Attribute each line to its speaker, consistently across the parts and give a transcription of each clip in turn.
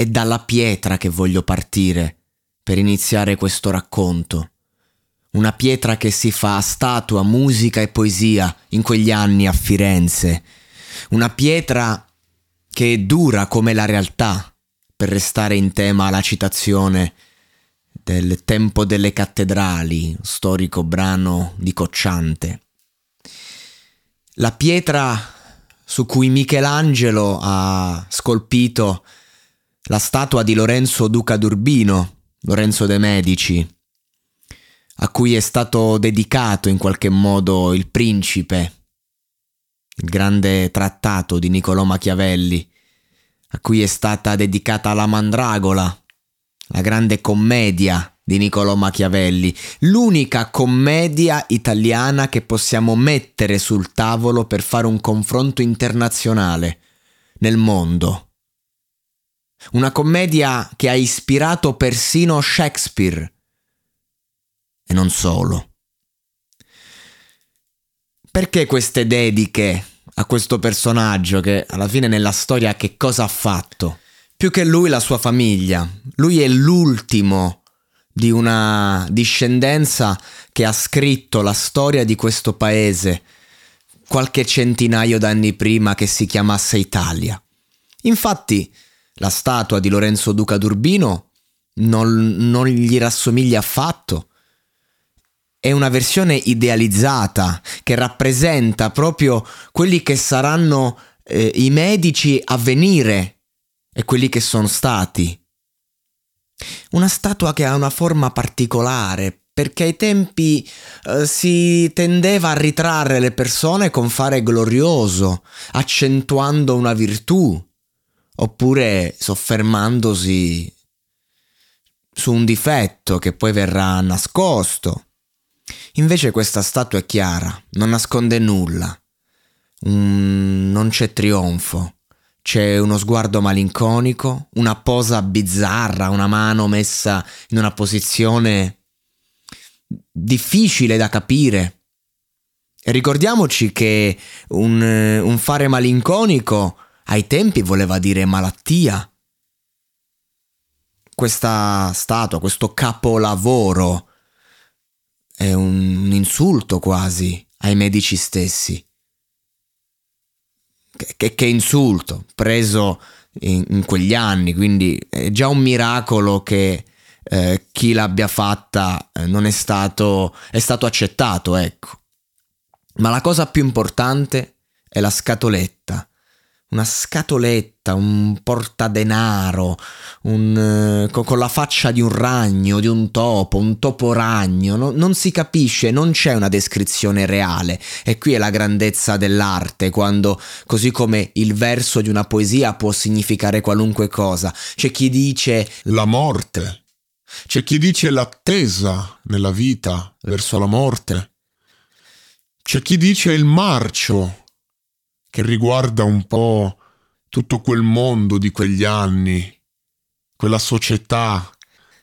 Speaker 1: È dalla pietra che voglio partire per iniziare questo racconto. Una pietra che si fa statua, musica e poesia in quegli anni a Firenze. Una pietra che è dura come la realtà, per restare in tema alla citazione del Tempo delle Cattedrali, storico brano di Cocciante. La pietra su cui Michelangelo ha scolpito la statua di Lorenzo Duca d'Urbino, Lorenzo de' Medici, a cui è stato dedicato in qualche modo il principe, il grande trattato di Niccolò Machiavelli, a cui è stata dedicata la Mandragola, la grande commedia di Niccolò Machiavelli, l'unica commedia italiana che possiamo mettere sul tavolo per fare un confronto internazionale nel mondo. Una commedia che ha ispirato persino Shakespeare. E non solo. Perché queste dediche a questo personaggio che alla fine nella storia che cosa ha fatto? Più che lui la sua famiglia. Lui è l'ultimo di una discendenza che ha scritto la storia di questo paese qualche centinaio d'anni prima che si chiamasse Italia. Infatti, la statua di Lorenzo Duca d'Urbino non, non gli rassomiglia affatto. È una versione idealizzata che rappresenta proprio quelli che saranno eh, i medici a venire e quelli che sono stati. Una statua che ha una forma particolare, perché ai tempi eh, si tendeva a ritrarre le persone con fare glorioso, accentuando una virtù oppure soffermandosi su un difetto che poi verrà nascosto. Invece questa statua è chiara, non nasconde nulla, mm, non c'è trionfo, c'è uno sguardo malinconico, una posa bizzarra, una mano messa in una posizione difficile da capire. E ricordiamoci che un, un fare malinconico ai tempi voleva dire malattia. Questa statua, questo capolavoro è un insulto quasi ai medici stessi. Che, che, che insulto, preso in, in, quegli anni, quindi è già un miracolo che eh, chi l'abbia fatta eh, non è stato, è stato accettato, ecco. Ma la cosa più importante è la scatoletta una scatoletta, un portadenaro, un, con, con, la faccia di un ragno, di un topo, un topo ragno, no, non si capisce, non c'è una descrizione reale. E qui è la grandezza dell'arte, quando così come il verso di una poesia può significare qualunque cosa. C'è chi dice
Speaker 2: la morte, c'è chi dice l'attesa nella vita verso la morte, c'è chi dice il marcio che riguarda un po' tutto quel mondo di quegli anni, quella società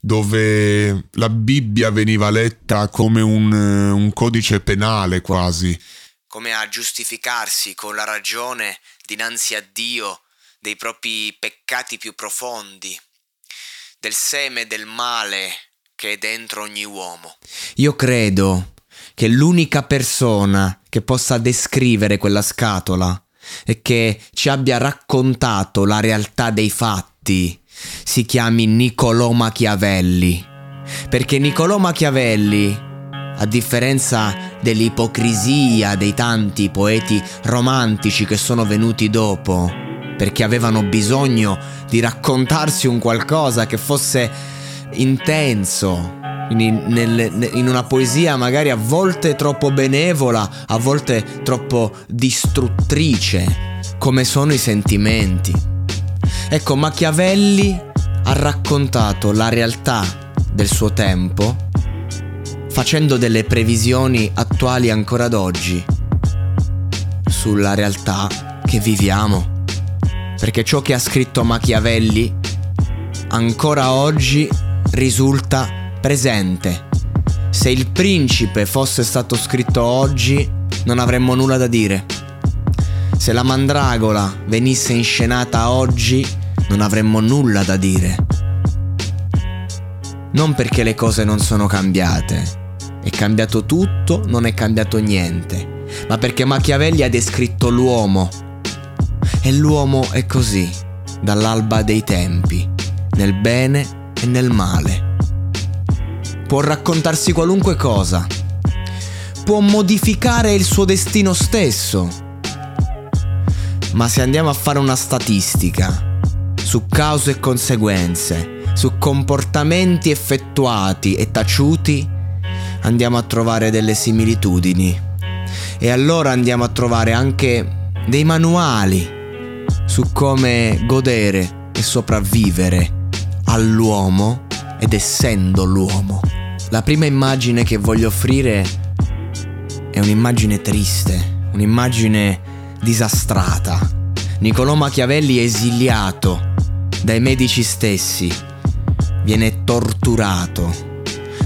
Speaker 2: dove la Bibbia veniva letta come un, un codice penale quasi.
Speaker 1: Come a giustificarsi con la ragione dinanzi a Dio dei propri peccati più profondi, del seme del male che è dentro ogni uomo. Io credo che l'unica persona che possa descrivere quella scatola e che ci abbia raccontato la realtà dei fatti si chiami Niccolò Machiavelli. Perché Niccolò Machiavelli, a differenza dell'ipocrisia dei tanti poeti romantici che sono venuti dopo, perché avevano bisogno di raccontarsi un qualcosa che fosse intenso, in, nel, in, una poesia magari a volte troppo benevola, a volte troppo distruttrice, come sono i sentimenti. Ecco, Machiavelli ha raccontato la realtà del suo tempo facendo delle previsioni attuali ancora ad oggi sulla realtà che viviamo. Perché ciò che ha scritto Machiavelli ancora oggi risulta presente. Se il principe fosse stato scritto oggi, non avremmo nulla da dire. Se la mandragola venisse inscenata oggi, non avremmo nulla da dire. Non perché le cose non sono cambiate. È cambiato tutto, non è cambiato niente. Ma perché Machiavelli ha descritto l'uomo. E l'uomo è così, dall'alba dei tempi, nel bene e nel male può raccontarsi qualunque cosa, può modificare il suo destino stesso. Ma se andiamo a fare una statistica su cause e conseguenze, su comportamenti effettuati e taciuti, andiamo a trovare delle similitudini. E allora andiamo a trovare anche dei manuali su come godere e sopravvivere all'uomo ed essendo l'uomo. La prima immagine che voglio offrire è un'immagine triste, un'immagine disastrata. Niccolò Machiavelli è esiliato dai medici stessi, viene torturato.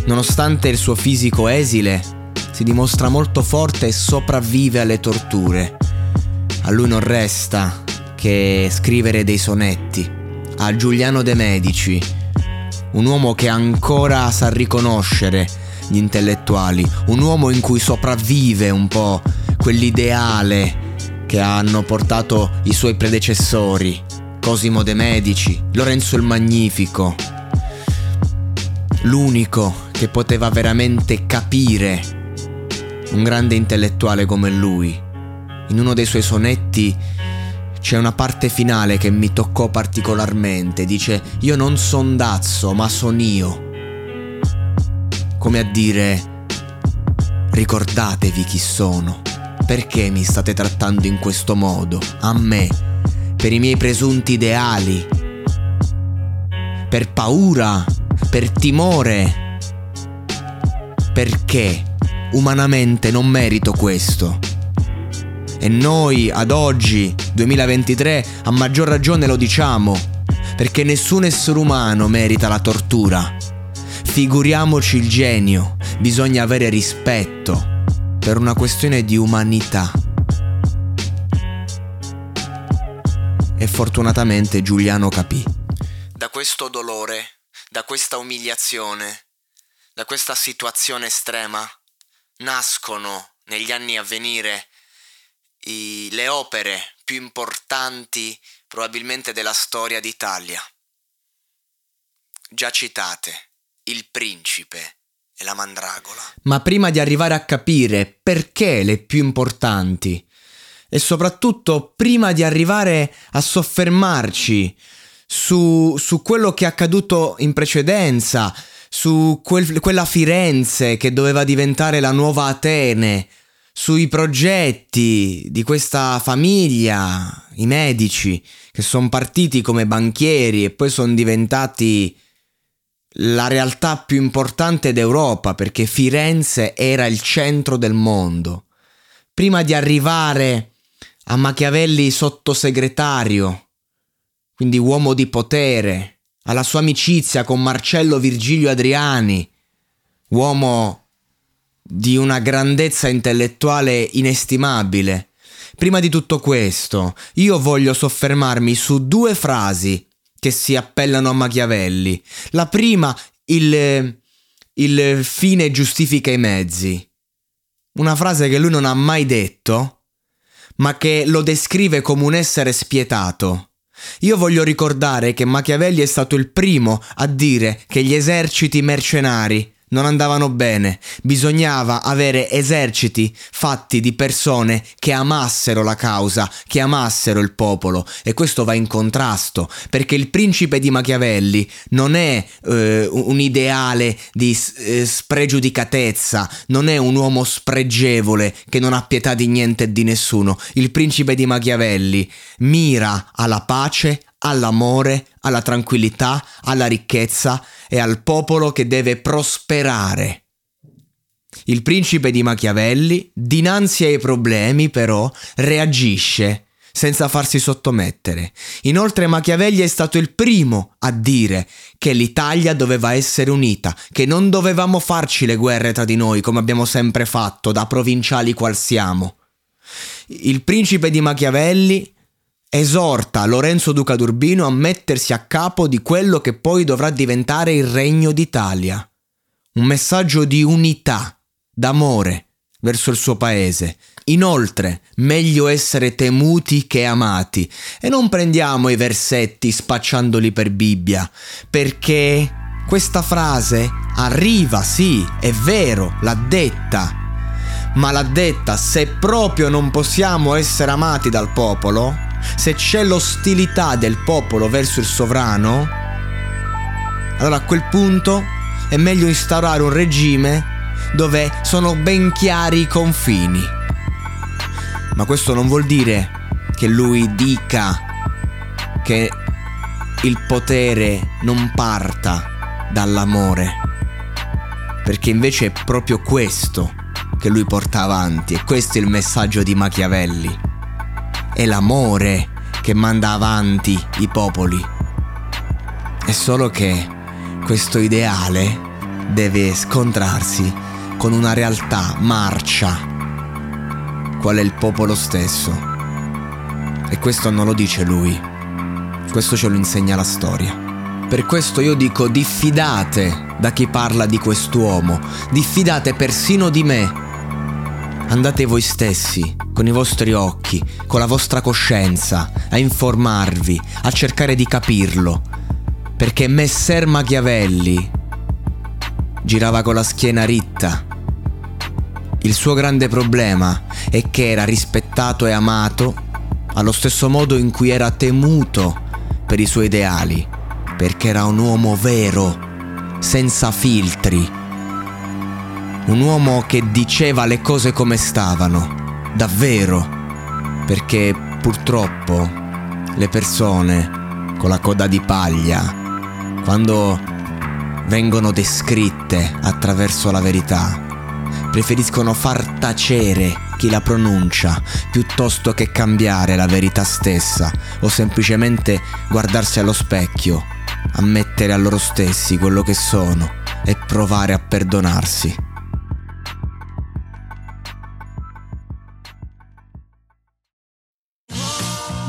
Speaker 1: Nonostante il suo fisico esile, si dimostra molto forte e sopravvive alle torture. A lui non resta che scrivere dei sonetti. A Giuliano de Medici, un uomo che ancora sa riconoscere gli intellettuali, un uomo in cui sopravvive un po' quell'ideale che hanno portato i suoi predecessori, Cosimo de Medici, Lorenzo il Magnifico, l'unico che poteva veramente capire un grande intellettuale come lui. In uno dei suoi sonetti c'è una parte finale che mi toccò particolarmente. Dice, io non son Dazzo, ma son io. Come a dire, ricordatevi chi sono. Perché mi state trattando in questo modo? A me, per i miei presunti ideali, per paura, per timore. Perché umanamente non merito questo. E noi ad oggi, 2023, a maggior ragione lo diciamo, perché nessun essere umano merita la tortura. Figuriamoci il genio, bisogna avere rispetto per una questione di umanità. E fortunatamente Giuliano capì. Da questo dolore, da questa umiliazione, da questa situazione estrema, nascono negli anni a venire i, le opere più importanti probabilmente della storia d'Italia. Già citate, Il Principe e La Mandragola. Ma prima di arrivare a capire perché le più importanti e soprattutto prima di arrivare a soffermarci su, su quello che è accaduto in precedenza, su quel, quella Firenze che doveva diventare la nuova Atene, sui progetti di questa famiglia, i medici, che sono partiti come banchieri e poi sono diventati la realtà più importante d'Europa perché Firenze era il centro del mondo. Prima di arrivare a Machiavelli sottosegretario, quindi uomo di potere, alla sua amicizia con Marcello Virgilio Adriani, uomo di una grandezza intellettuale inestimabile. Prima di tutto questo, io voglio soffermarmi su due frasi che si appellano a Machiavelli. La prima, il, il fine giustifica i mezzi. Una frase che lui non ha mai detto, ma che lo descrive come un essere spietato. Io voglio ricordare che Machiavelli è stato il primo a dire che gli eserciti mercenari non andavano bene, bisognava avere eserciti fatti di persone che amassero la causa, che amassero il popolo. E questo va in contrasto perché il principe di Machiavelli non è eh, un ideale di eh, spregiudicatezza, non è un uomo spregevole che non ha pietà di niente e di nessuno, il principe di Machiavelli mira alla pace, all'amore, alla tranquillità, alla ricchezza e al popolo che deve prosperare. Il principe di Machiavelli, dinanzi ai problemi, però, reagisce senza farsi sottomettere. Inoltre Machiavelli è stato il primo a dire che l'Italia doveva essere unita, che non dovevamo farci le guerre tra di noi come abbiamo sempre fatto, da provinciali qual siamo. Il principe di Machiavelli esorta Lorenzo Duca d'Urbino a mettersi a capo di quello che poi dovrà diventare il Regno d'Italia. Un messaggio di unità, d'amore verso il suo paese. Inoltre, meglio essere temuti che amati. E non prendiamo i versetti spacciandoli per Bibbia, perché questa frase arriva, sì, è vero, l'ha detta. Ma l'ha detta se proprio non possiamo essere amati dal popolo, se c'è l'ostilità del popolo verso il sovrano, allora a quel punto è meglio instaurare un regime dove sono ben chiari i confini. Ma questo non vuol dire che lui dica che il potere non parta dall'amore, perché invece è proprio questo che lui porta avanti e questo è il messaggio di Machiavelli è l'amore che manda avanti i popoli. È solo che questo ideale deve scontrarsi con una realtà marcia, qual è il popolo stesso. E questo non lo dice lui, questo ce lo insegna la storia. Per questo io dico diffidate da chi parla di quest'uomo, diffidate persino di me. Andate voi stessi con i vostri occhi, con la vostra coscienza, a informarvi, a cercare di capirlo. Perché Messer Machiavelli girava con la schiena ritta. Il suo grande problema è che era rispettato e amato allo stesso modo in cui era temuto per i suoi ideali, perché era un uomo vero, senza filtri, un uomo che diceva le cose come stavano davvero, perché purtroppo le persone con la coda di paglia, quando vengono descritte attraverso la verità, preferiscono far tacere chi la pronuncia piuttosto che cambiare la verità stessa o semplicemente guardarsi allo specchio, ammettere a loro stessi quello che sono e provare a perdonarsi.